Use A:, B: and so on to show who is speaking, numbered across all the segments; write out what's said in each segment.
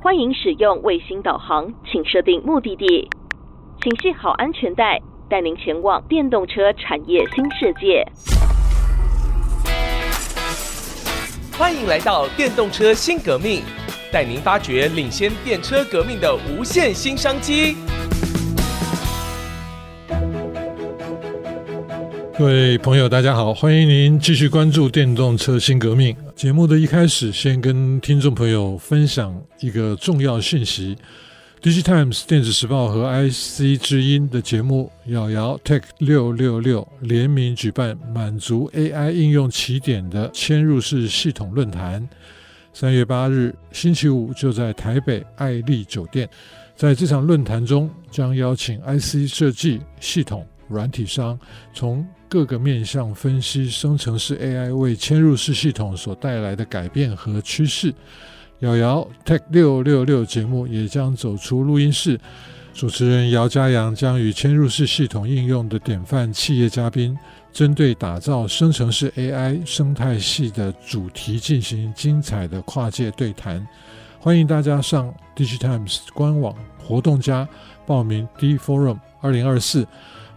A: 欢迎使用卫星导航，请设定目的地，请系好安全带，带您前往电动车产业新世界。
B: 欢迎来到电动车新革命，带您发掘领先电车革命的无限新商机。
C: 各位朋友，大家好，欢迎您继续关注电动车新革命。节目的一开始，先跟听众朋友分享一个重要讯息：DigiTimes 电子时报和 IC 之音的节目“瑶瑶 Tech 六六六”联名举办满足 AI 应用起点的嵌入式系统论坛。三月八日，星期五就在台北爱丽酒店。在这场论坛中，将邀请 IC 设计系统。软体商从各个面向分析生成式 AI 为嵌入式系统所带来的改变和趋势。瑶瑶 Tech 六六六节目也将走出录音室，主持人姚嘉阳将与嵌入式系统应用的典范企业嘉宾，针对打造生成式 AI 生态系的主题进行精彩的跨界对谈。欢迎大家上 DigiTimes 官网活动家报名 D Forum 二零二四。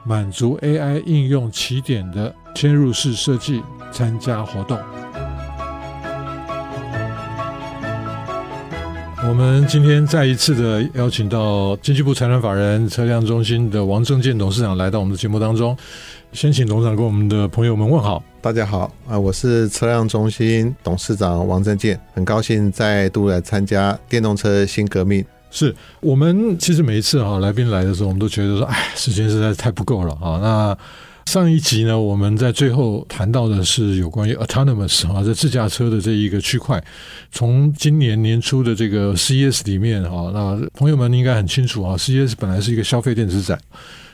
C: 满足 AI 应用起点的嵌入式设计参加活动。我们今天再一次的邀请到经济部财产法人车辆中心的王正健董事长来到我们的节目当中。先请董事长跟我们的朋友们问好。
D: 大家好啊，我是车辆中心董事长王正健，很高兴再度来参加电动车新革命。
C: 是我们其实每一次哈来宾来的时候，我们都觉得说，哎，时间实在是太不够了啊。那上一集呢，我们在最后谈到的是有关于 autonomous 啊，在自驾车的这一个区块。从今年年初的这个 CES 里面哈，那朋友们应该很清楚啊，CES 本来是一个消费电子展。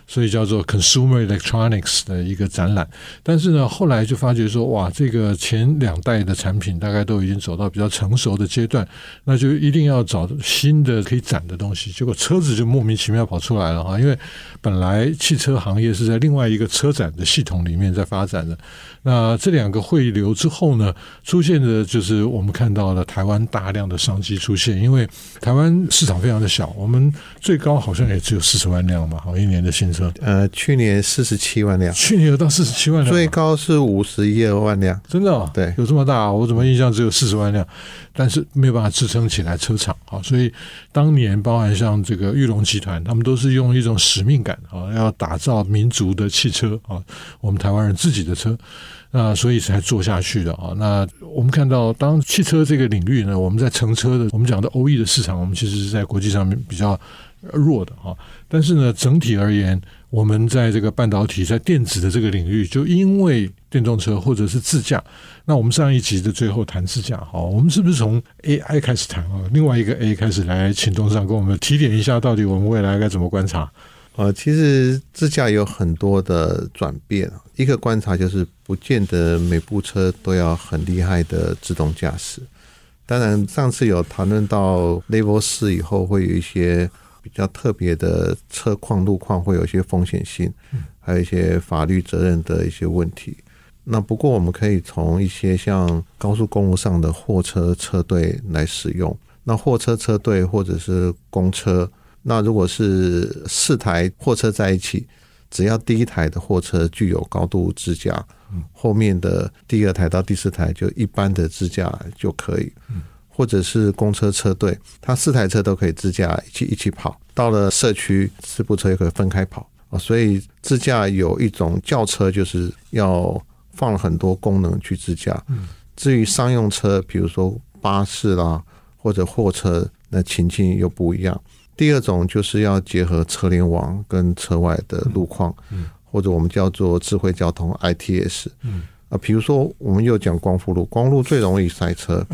C: 所以叫做 Consumer Electronics 的一个展览，但是呢，后来就发觉说，哇，这个前两代的产品大概都已经走到比较成熟的阶段，那就一定要找新的可以展的东西。结果车子就莫名其妙跑出来了哈，因为本来汽车行业是在另外一个车展的系统里面在发展的。那这两个汇流之后呢，出现的就是我们看到了台湾大量的商机出现，因为台湾市场非常的小，我们最高好像也只有四十万辆嘛，好一年的新。
D: 呃，去年四十七万辆，
C: 去年有到四十七万辆，
D: 最高是五十一二万辆，
C: 真的哦？
D: 对，
C: 有这么大啊？我怎么印象只有四十万辆？但是没有办法支撑起来车厂啊，所以当年包含像这个玉龙集团，他们都是用一种使命感啊，要打造民族的汽车啊，我们台湾人自己的车，那所以才做下去的啊。那我们看到，当汽车这个领域呢，我们在乘车的，我们讲的 OE 的市场，我们其实是在国际上面比较。弱的哈，但是呢，整体而言，我们在这个半导体、在电子的这个领域，就因为电动车或者是自驾，那我们上一集的最后谈自驾哈，我们是不是从 AI 开始谈啊？另外一个 A 开始来，请董事长跟我们提点一下，到底我们未来该怎么观察？
D: 呃，其实自驾有很多的转变，一个观察就是，不见得每部车都要很厉害的自动驾驶。当然，上次有谈论到 Level 四以后会有一些。比较特别的车况路况会有一些风险性，还有一些法律责任的一些问题。那不过我们可以从一些像高速公路上的货车车队来使用。那货车车队或者是公车，那如果是四台货车在一起，只要第一台的货车具有高度支架，后面的第二台到第四台就一般的支架就可以。或者是公车车队，它四台车都可以自驾一起一起跑，到了社区四部车也可以分开跑啊。所以自驾有一种轿车，就是要放了很多功能去自驾。至于商用车，比如说巴士啦或者货车，那情境又不一样。第二种就是要结合车联网跟车外的路况，或者我们叫做智慧交通 ITS。啊，比如说我们又讲光复路，光路最容易塞车。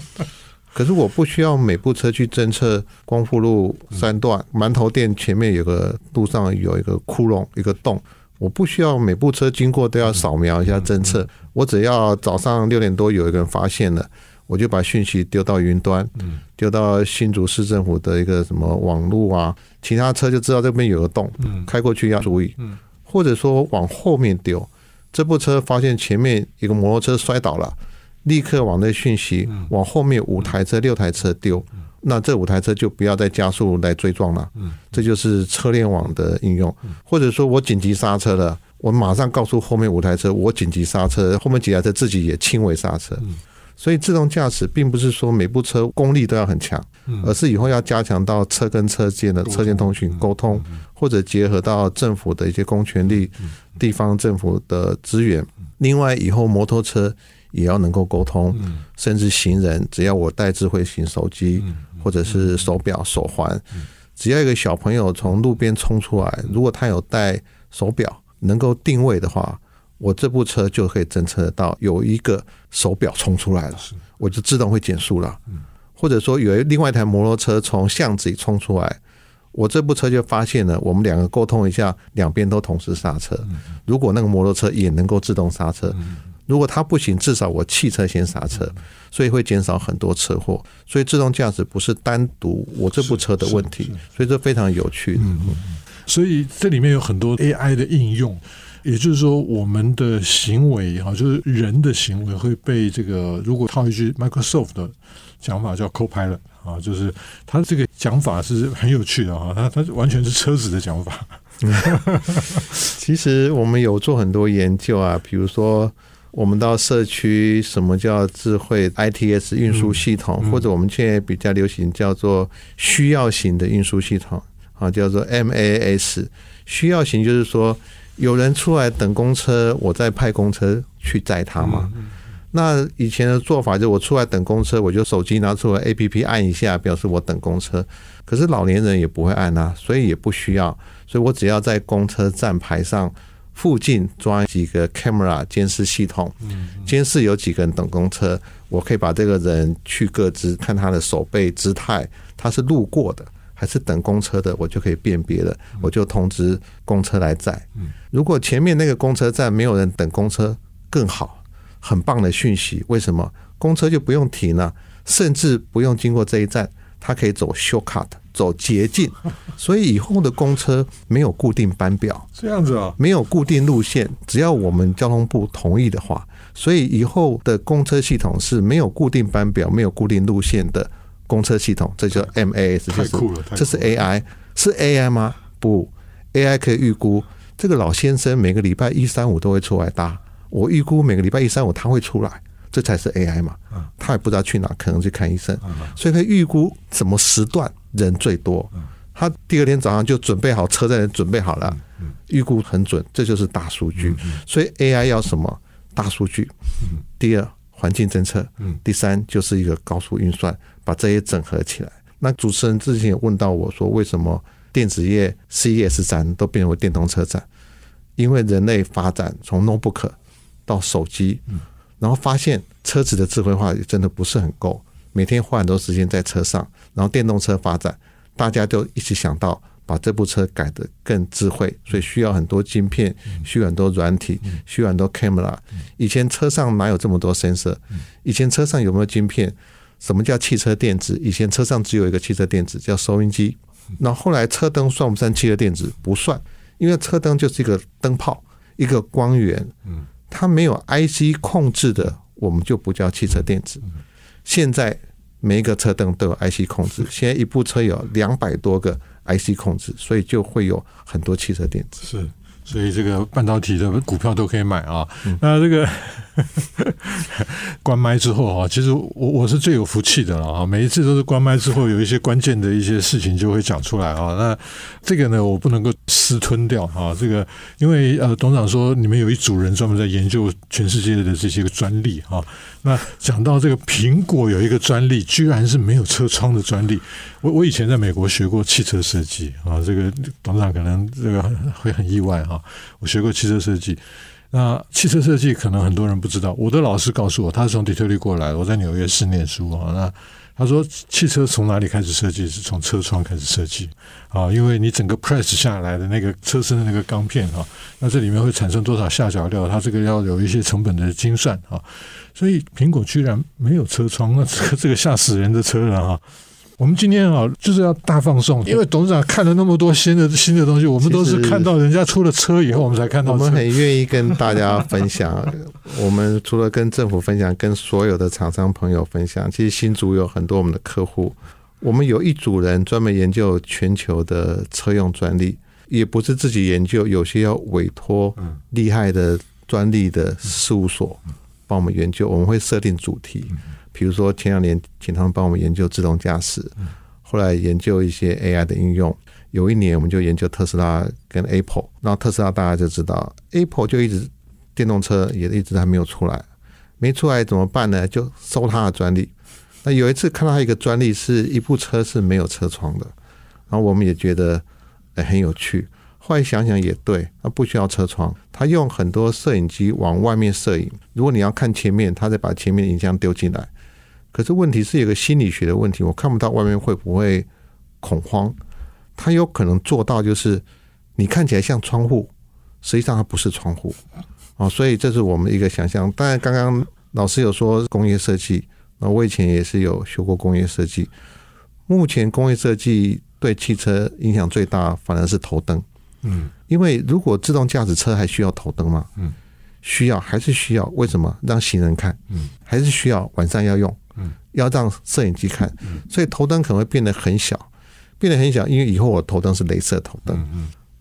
D: 可是我不需要每部车去侦测光复路三段馒头店前面有个路上有一个窟窿一个洞，我不需要每部车经过都要扫描一下侦测，我只要早上六点多有一个人发现了，我就把讯息丢到云端，丢到新竹市政府的一个什么网路啊，其他车就知道这边有个洞，开过去要注意，或者说往后面丢，这部车发现前面一个摩托车摔倒了。立刻往那讯息往后面五台车、六台车丢，那这五台车就不要再加速来追撞了。嗯，这就是车联网的应用，或者说我紧急刹车了，我马上告诉后面五台车我紧急刹车，后面几台车自己也轻微刹车。所以自动驾驶并不是说每部车功力都要很强，而是以后要加强到车跟车间的车间通讯沟通，或者结合到政府的一些公权力、地方政府的资源。另外，以后摩托车也要能够沟通，甚至行人，只要我带智慧型手机或者是手表、手环，只要一个小朋友从路边冲出来，如果他有带手表，能够定位的话。我这部车就可以侦测得到有一个手表冲出来了，我就自动会减速了。或者说有另外一台摩托车从巷子里冲出来，我这部车就发现了，我们两个沟通一下，两边都同时刹车。如果那个摩托车也能够自动刹车，如果它不行，至少我汽车先刹车，所以会减少很多车祸。所以自动驾驶不是单独我这部车的问题，所以这非常有趣。
C: 嗯嗯所以这里面有很多 AI 的应用。也就是说，我们的行为哈，就是人的行为会被这个，如果套一句 Microsoft 的讲法叫 Copilot 啊，就是它这个讲法是很有趣的啊，它它完全是车子的讲法。
D: 其实我们有做很多研究啊，比如说我们到社区，什么叫智慧 ITS 运输系统，或者我们现在比较流行叫做需要型的运输系统啊，叫做 MAS。需要型就是说。有人出来等公车，我再派公车去载他嘛。那以前的做法就是我出来等公车，我就手机拿出来 APP 按一下，表示我等公车。可是老年人也不会按啊，所以也不需要。所以我只要在公车站牌上附近装几个 camera 监视系统，监视有几个人等公车，我可以把这个人去各自，看他的手背姿态，他是路过的。还是等公车的，我就可以辨别了，我就通知公车来载。如果前面那个公车站没有人等公车，更好，很棒的讯息。为什么？公车就不用停了，甚至不用经过这一站，它可以走 shortcut，走捷径。所以以后的公车没有固定班表，
C: 这样子啊，
D: 没有固定路线，只要我们交通部同意的话，所以以后的公车系统是没有固定班表、没有固定路线的。公车系统，这叫 MAS，就是这是 AI，是 AI 吗？不，AI 可以预估这个老先生每个礼拜一三五都会出来搭，我预估每个礼拜一三五他会出来，这才是 AI 嘛。他也不知道去哪，可能去看医生，所以可以预估什么时段人最多，他第二天早上就准备好车在准备好了，预估很准，这就是大数据。所以 AI 要什么？大数据。第二。环境侦测，第三就是一个高速运算，把这些整合起来。那主持人之前也问到我说，为什么电子业 CES 展都变为电动车展？因为人类发展从 notebook 到手机，然后发现车子的智慧化也真的不是很够，每天花很多时间在车上，然后电动车发展，大家就一起想到。把这部车改得更智慧，所以需要很多晶片，需要很多软体，需要很多 camera。以前车上哪有这么多 sensor？以前车上有没有晶片？什么叫汽车电子？以前车上只有一个汽车电子，叫收音机。那后来车灯算不算汽车电子？不算，因为车灯就是一个灯泡，一个光源，它没有 IC 控制的，我们就不叫汽车电子。现在每一个车灯都有 IC 控制，现在一部车有两百多个。IC 控制，所以就会有很多汽车电子。
C: 是，所以这个半导体的股票都可以买啊。嗯、那这个 关麦之后啊，其实我我是最有福气的了啊。每一次都是关麦之后，有一些关键的一些事情就会讲出来啊。那这个呢，我不能够私吞掉啊。这个因为呃，董事长说你们有一组人专门在研究全世界的这些个专利啊。那讲到这个苹果有一个专利，居然是没有车窗的专利。我我以前在美国学过汽车设计啊，这个董事长可能这个会很意外哈。我学过汽车设计，那汽车设计可能很多人不知道。我的老师告诉我，他是从底特律过来，我在纽约市念书啊。那他说，汽车从哪里开始设计？是从车窗开始设计啊，因为你整个 press 下来的那个车身的那个钢片啊，那这里面会产生多少下脚料？它这个要有一些成本的精算啊。所以苹果居然没有车窗，那这个这个吓死人的车了啊！我们今天啊就是要大放送，因为董事长看了那么多新的新的东西，我们都是看到人家出了车以后，我们才看到。
D: 我们很愿意跟大家分享。我们除了跟政府分享，跟所有的厂商朋友分享。其实新竹有很多我们的客户，我们有一组人专门研究全球的车用专利，也不是自己研究，有些要委托厉害的专利的事务所帮我们研究。我们会设定主题，比如说前两年请他们帮我们研究自动驾驶，后来研究一些 AI 的应用。有一年我们就研究特斯拉跟 Apple，然后特斯拉大家就知道，Apple 就一直电动车也一直还没有出来，没出来怎么办呢？就收他的专利。那有一次看到一个专利是一部车是没有车窗的，然后我们也觉得哎很有趣。后来想想也对，他不需要车窗，他用很多摄影机往外面摄影。如果你要看前面，他再把前面的影像丢进来。可是问题是有个心理学的问题，我看不到外面会不会恐慌。它有可能做到，就是你看起来像窗户，实际上它不是窗户啊，所以这是我们一个想象。当然，刚刚老师有说工业设计，那我以前也是有学过工业设计。目前工业设计对汽车影响最大，反而是头灯。嗯，因为如果自动驾驶车还需要头灯吗？嗯，需要，还是需要？为什么？让行人看。嗯，还是需要晚上要用。嗯，要让摄影机看。嗯，所以头灯可能会变得很小。变得很小，因为以后我头灯是镭射头灯。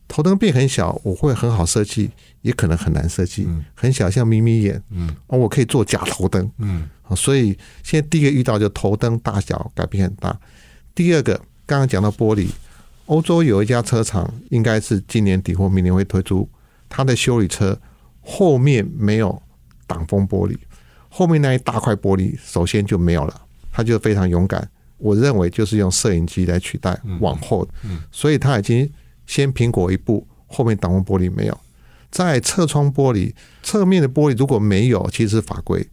D: 头灯变很小，我会很好设计，也可能很难设计。很小，像眯眯眼。嗯，我可以做假头灯。嗯，所以现在第一个遇到就头灯大小改变很大。第二个，刚刚讲到玻璃，欧洲有一家车厂，应该是今年底或明年会推出它的修理车，后面没有挡风玻璃，后面那一大块玻璃首先就没有了，他就非常勇敢。我认为就是用摄影机来取代往后，所以他已经先苹果一步，后面挡风玻璃没有，在侧窗玻璃侧面的玻璃如果没有，其实是法规，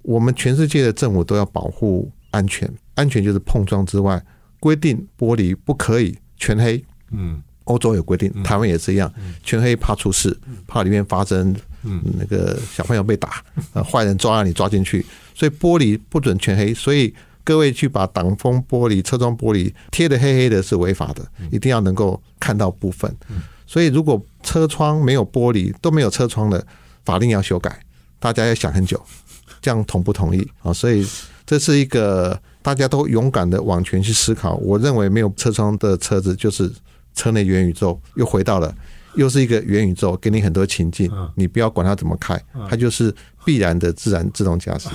D: 我们全世界的政府都要保护安全，安全就是碰撞之外，规定玻璃不可以全黑，嗯，欧洲有规定，台湾也是一样，全黑怕出事，怕里面发生那个小朋友被打，坏人抓了你抓进去，所以玻璃不准全黑，所以。各位去把挡风玻璃、车窗玻璃贴得黑黑的，是违法的。一定要能够看到部分。所以，如果车窗没有玻璃，都没有车窗的，法令要修改，大家要想很久，这样同不同意啊？所以，这是一个大家都勇敢的往前去思考。我认为没有车窗的车子就是车内元宇宙，又回到了。又是一个元宇宙，给你很多情境，你不要管它怎么开，它就是必然的自然自动驾驶，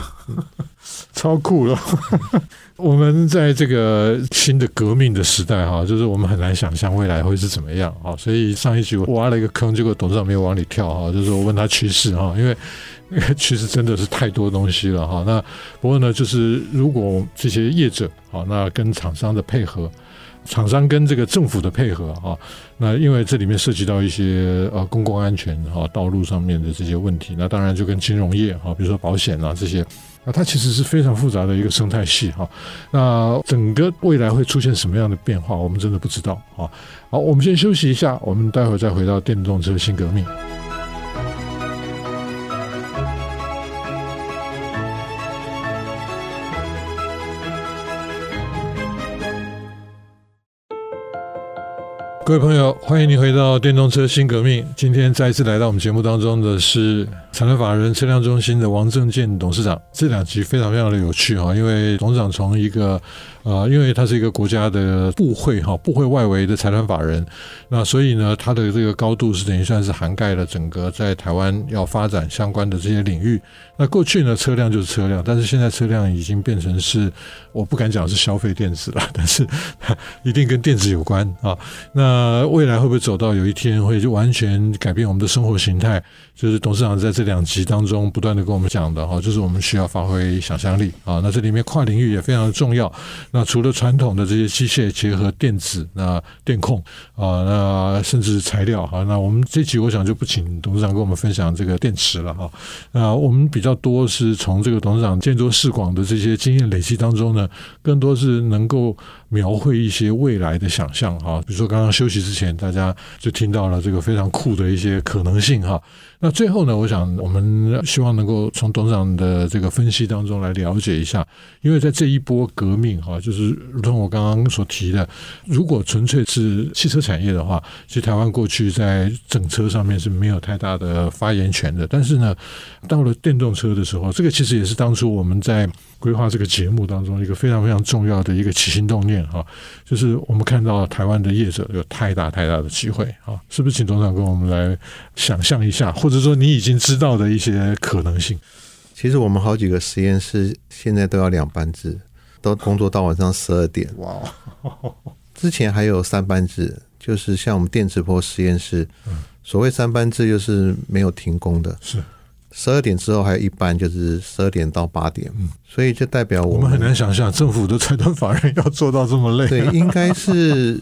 C: 超酷了。我们在这个新的革命的时代哈，就是我们很难想象未来会是怎么样啊。所以上一集我挖了一个坑，结果董事长没有往里跳哈，就是我问他趋势哈，因为那个趋势真的是太多东西了哈。那不过呢，就是如果这些业者好，那跟厂商的配合。厂商跟这个政府的配合啊，那因为这里面涉及到一些呃公共安全啊，道路上面的这些问题，那当然就跟金融业啊，比如说保险啊这些，那它其实是非常复杂的一个生态系哈。那整个未来会出现什么样的变化，我们真的不知道啊。好，我们先休息一下，我们待会儿再回到电动车新革命。各位朋友，欢迎您回到电动车新革命。今天再次来到我们节目当中的是财产法人车辆中心的王正健董事长。这两集非常非常的有趣哈，因为董事长从一个呃，因为他是一个国家的部会哈，部会外围的财团法人，那所以呢，他的这个高度是等于算是涵盖了整个在台湾要发展相关的这些领域。那过去呢，车辆就是车辆，但是现在车辆已经变成是，我不敢讲是消费电子了，但是一定跟电子有关啊。那未来会不会走到有一天会就完全改变我们的生活形态？就是董事长在这两集当中不断的跟我们讲的哈，就是我们需要发挥想象力啊。那这里面跨领域也非常的重要。那除了传统的这些机械结合电子，那电控啊，那甚至材料哈，那我们这集我想就不请董事长跟我们分享这个电池了哈。那我们比较多是从这个董事长见多识广的这些经验累积当中呢，更多是能够描绘一些未来的想象哈。比如说刚刚休息之前，大家就听到了这个非常酷的一些可能性哈。那最后呢，我想我们希望能够从董事长的这个分析当中来了解一下，因为在这一波革命哈，就是如同我刚刚所提的，如果纯粹是汽车产业的话，其实台湾过去在整车上面是没有太大的发言权的。但是呢，到了电动车的时候，这个其实也是当初我们在规划这个节目当中一个非常非常重要的一个起心动念哈，就是我们看到台湾的业者有太大太大的机会啊，是不是？请董事长跟我们来想象一下，或者说你已经知道的一些可能性。
D: 其实我们好几个实验室现在都要两班制，都工作到晚上十二点。哇！之前还有三班制，就是像我们电磁波实验室，所谓三班制就是没有停工的。是。十二点之后还有一班，就是十二点到八点，嗯，所以就代表我
C: 们，很难想象政府的财团法人要做到这么累。
D: 对，应该是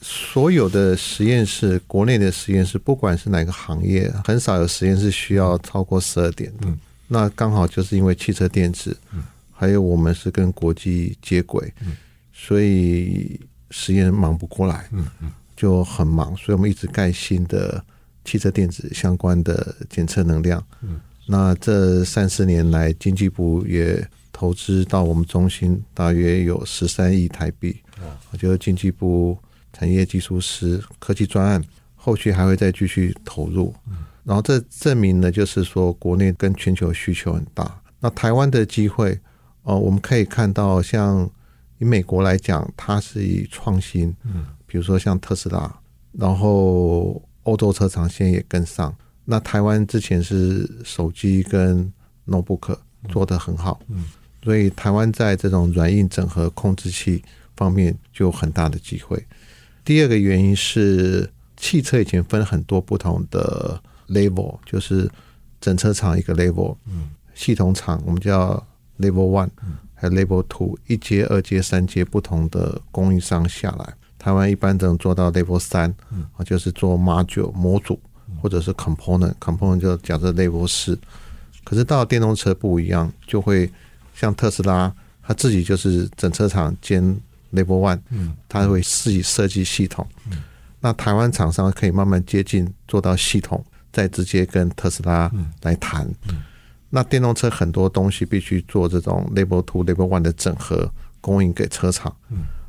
D: 所有的实验室，国内的实验室，不管是哪个行业，很少有实验室需要超过十二点的。嗯，那刚好就是因为汽车电子，嗯，还有我们是跟国际接轨，嗯，所以实验忙不过来，嗯嗯，就很忙，所以我们一直盖新的。汽车电子相关的检测能量，嗯，那这三四年来，经济部也投资到我们中心大约有十三亿台币，啊，就是经济部产业技术师科技专案，后续还会再继续投入，嗯，然后这证明呢，就是说国内跟全球需求很大，那台湾的机会，哦，我们可以看到，像以美国来讲，它是以创新，嗯，比如说像特斯拉，然后。欧洲车厂现在也跟上，那台湾之前是手机跟 notebook 做得很好，嗯，所以台湾在这种软硬整合控制器方面就有很大的机会。第二个原因是汽车以前分很多不同的 level，就是整车厂一个 level，嗯，系统厂我们叫 level one，还有 level two，一阶、二阶、三阶不同的供应商下来。台湾一般只能做到 level 三，啊，就是做 module 模组或者是 component，component 就假设 level 四。可是到电动车不一样，就会像特斯拉，它自己就是整车厂兼 level one，他会自己设计系统。那台湾厂商可以慢慢接近做到系统，再直接跟特斯拉来谈。那电动车很多东西必须做这种 level two、level one 的整合，供应给车厂。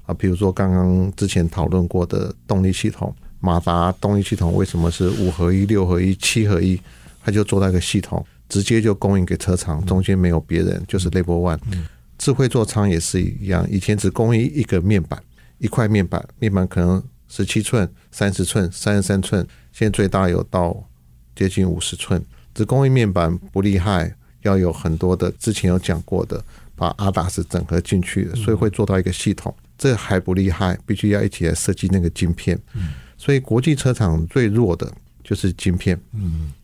D: 啊，比如说刚刚之前讨论过的动力系统，马达动力系统为什么是五合一、六合一、七合一？它就做到一个系统，直接就供应给车厂，中间没有别人，就是 Level One。智慧座舱也是一样，以前只供应一个面板，一块面板，面板可能十七寸、三十寸、三十三寸，现在最大有到接近五十寸，只供应面板不厉害，要有很多的，之前有讲过的，把 ADAS 整合进去，所以会做到一个系统。这还不厉害，必须要一起来设计那个晶片。所以国际车厂最弱的就是晶片，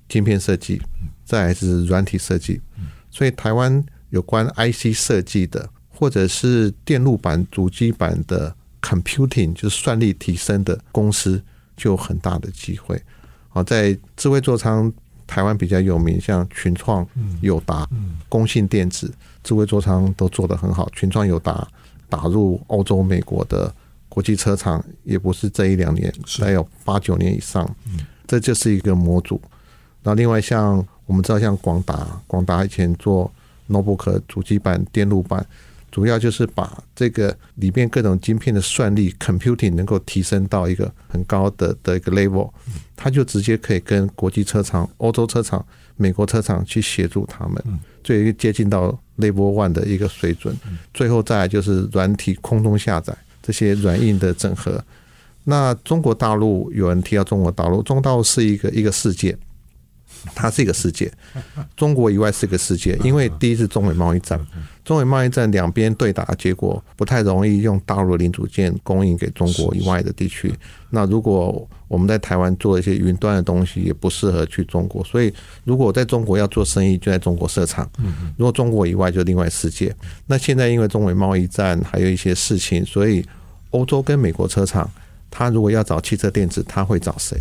D: 晶片设计，再来是软体设计。所以台湾有关 IC 设计的，或者是电路板、主机板的 computing，就是算力提升的公司，就有很大的机会。好，在智慧座舱，台湾比较有名，像群创、友达、工信电子，智慧座舱都做得很好。群创、友达。打入欧洲、美国的国际车厂，也不是这一两年，还有八九年以上。这就是一个模组。那另外像我们知道，像广达，广达以前做 notebook 主机板、电路板，主要就是把这个里面各种晶片的算力 computing 能够提升到一个很高的的一个 level，它就直接可以跟国际车厂、欧洲车厂、美国车厂去协助他们，最接近到。Level One 的一个水准，最后再来就是软体空中下载这些软硬的整合。那中国大陆有人提到中国大陆，中国大陆是一个一个世界。它是一个世界，中国以外是一个世界。因为第一次中美贸易战，中美贸易战两边对打，结果不太容易用大陆零组件供应给中国以外的地区。那如果我们在台湾做一些云端的东西，也不适合去中国。所以，如果在中国要做生意，就在中国设厂。如果中国以外，就另外世界。那现在因为中美贸易战还有一些事情，所以欧洲跟美国车厂，他如果要找汽车电子，他会找谁？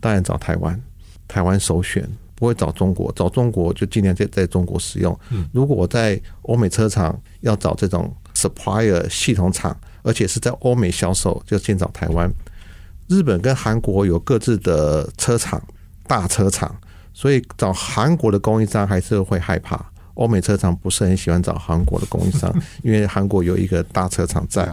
D: 当然找台湾，台湾首选。不会找中国，找中国就尽量在在中国使用。如果我在欧美车厂要找这种 supplier 系统厂，而且是在欧美销售，就先找台湾。日本跟韩国有各自的车厂，大车厂，所以找韩国的供应商还是会害怕。欧美车厂不是很喜欢找韩国的供应商，因为韩国有一个大车厂在。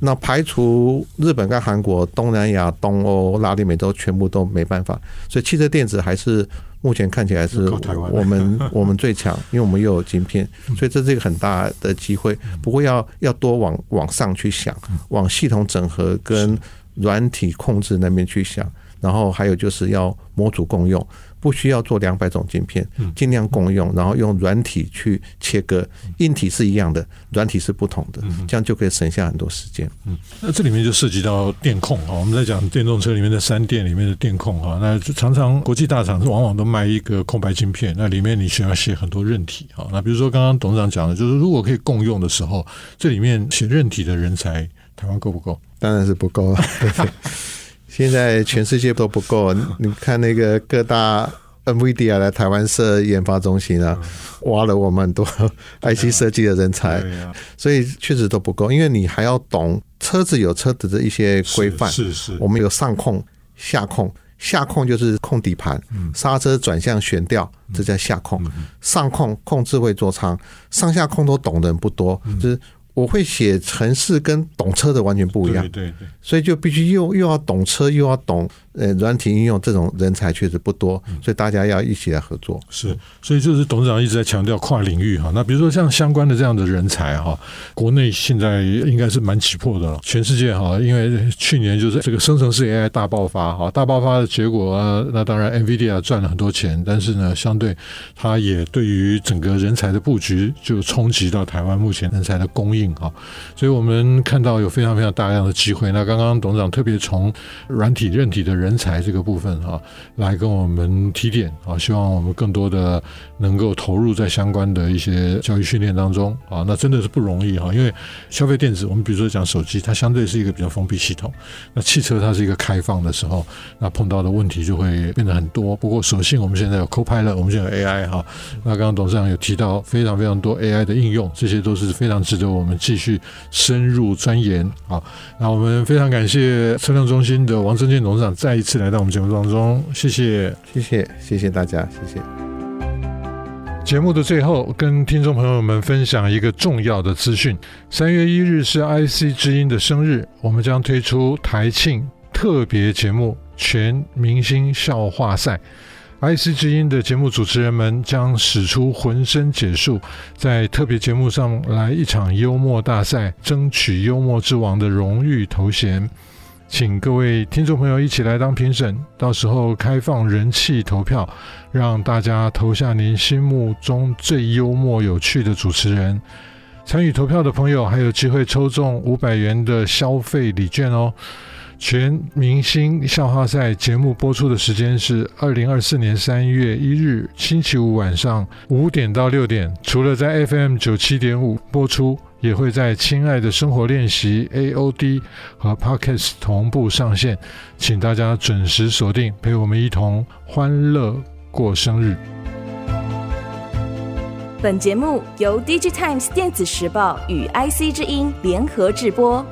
D: 那排除日本跟韩国，东南亚、东欧、拉丁美洲全部都没办法，所以汽车电子还是目前看起来是我们 我们最强，因为我们又有晶片，所以这是一个很大的机会。不过要要多往往上去想，往系统整合跟软体控制那边去想，然后还有就是要模组共用。不需要做两百种晶片，尽量共用，然后用软体去切割，硬体是一样的，软体是不同的，这样就可以省下很多时间。
C: 嗯，那这里面就涉及到电控啊，我们在讲电动车里面的三电里面的电控啊，那就常常国际大厂是往往都卖一个空白晶片，那里面你需要写很多韧体啊。那比如说刚刚董事长讲的，就是如果可以共用的时候，这里面写韧体的人才，台湾够不够？
D: 当然是不够啊。现在全世界都不够，你看那个各大 NVIDIA 来台湾设研发中心啊，挖了我们很多 IC 设计的人才，所以确实都不够，因为你还要懂车子有车子的一些规范，
C: 是是，
D: 我们有上控、下控，下控就是控底盘、刹车、转向、悬吊，这叫下控；上控控智慧座舱，上下控都懂的人不多，就是。我会写城市，跟懂车的完全不一样，
C: 对对对，
D: 所以就必须又又要懂车，又要懂呃软体应用，这种人才确实不多，所以大家要一起来合作。
C: 是，所以就是董事长一直在强调跨领域哈。那比如说像相关的这样的人才哈，国内现在应该是蛮急迫的了。全世界哈，因为去年就是这个生成式 AI 大爆发哈，大爆发的结果啊，那当然 NVIDIA 赚了很多钱，但是呢，相对它也对于整个人才的布局就冲击到台湾目前人才的供应。哈，所以我们看到有非常非常大量的机会。那刚刚董事长特别从软体、韧体的人人才这个部分哈，来跟我们提点啊，希望我们更多的能够投入在相关的一些教育训练当中啊。那真的是不容易哈，因为消费电子，我们比如说讲手机，它相对是一个比较封闭系统；那汽车它是一个开放的时候，那碰到的问题就会变得很多。不过，所幸我们现在有 Copilot，我们现在有 AI 哈。那刚刚董事长有提到非常非常多 AI 的应用，这些都是非常值得我们。继续深入钻研，啊，那我们非常感谢车辆中心的王正健董事长在一次来到我们节目当中，谢谢，
D: 谢谢，谢谢大家，谢谢。
C: 节目的最后，跟听众朋友们分享一个重要的资讯：三月一日是 IC 之音的生日，我们将推出台庆特别节目——全明星笑话赛。IC 之音的节目主持人们将使出浑身解数，在特别节目上来一场幽默大赛，争取幽默之王的荣誉头衔。请各位听众朋友一起来当评审，到时候开放人气投票，让大家投下您心目中最幽默有趣的主持人。参与投票的朋友还有机会抽中五百元的消费礼券哦。全明星笑话赛节目播出的时间是二零二四年三月一日星期五晚上五点到六点。除了在 FM 九七点五播出，也会在《亲爱的生活练习》AOD 和 p o c k e t 同步上线，请大家准时锁定，陪我们一同欢乐过生日。
E: 本节目由 DigiTimes 电子时报与 IC 之音联合制播。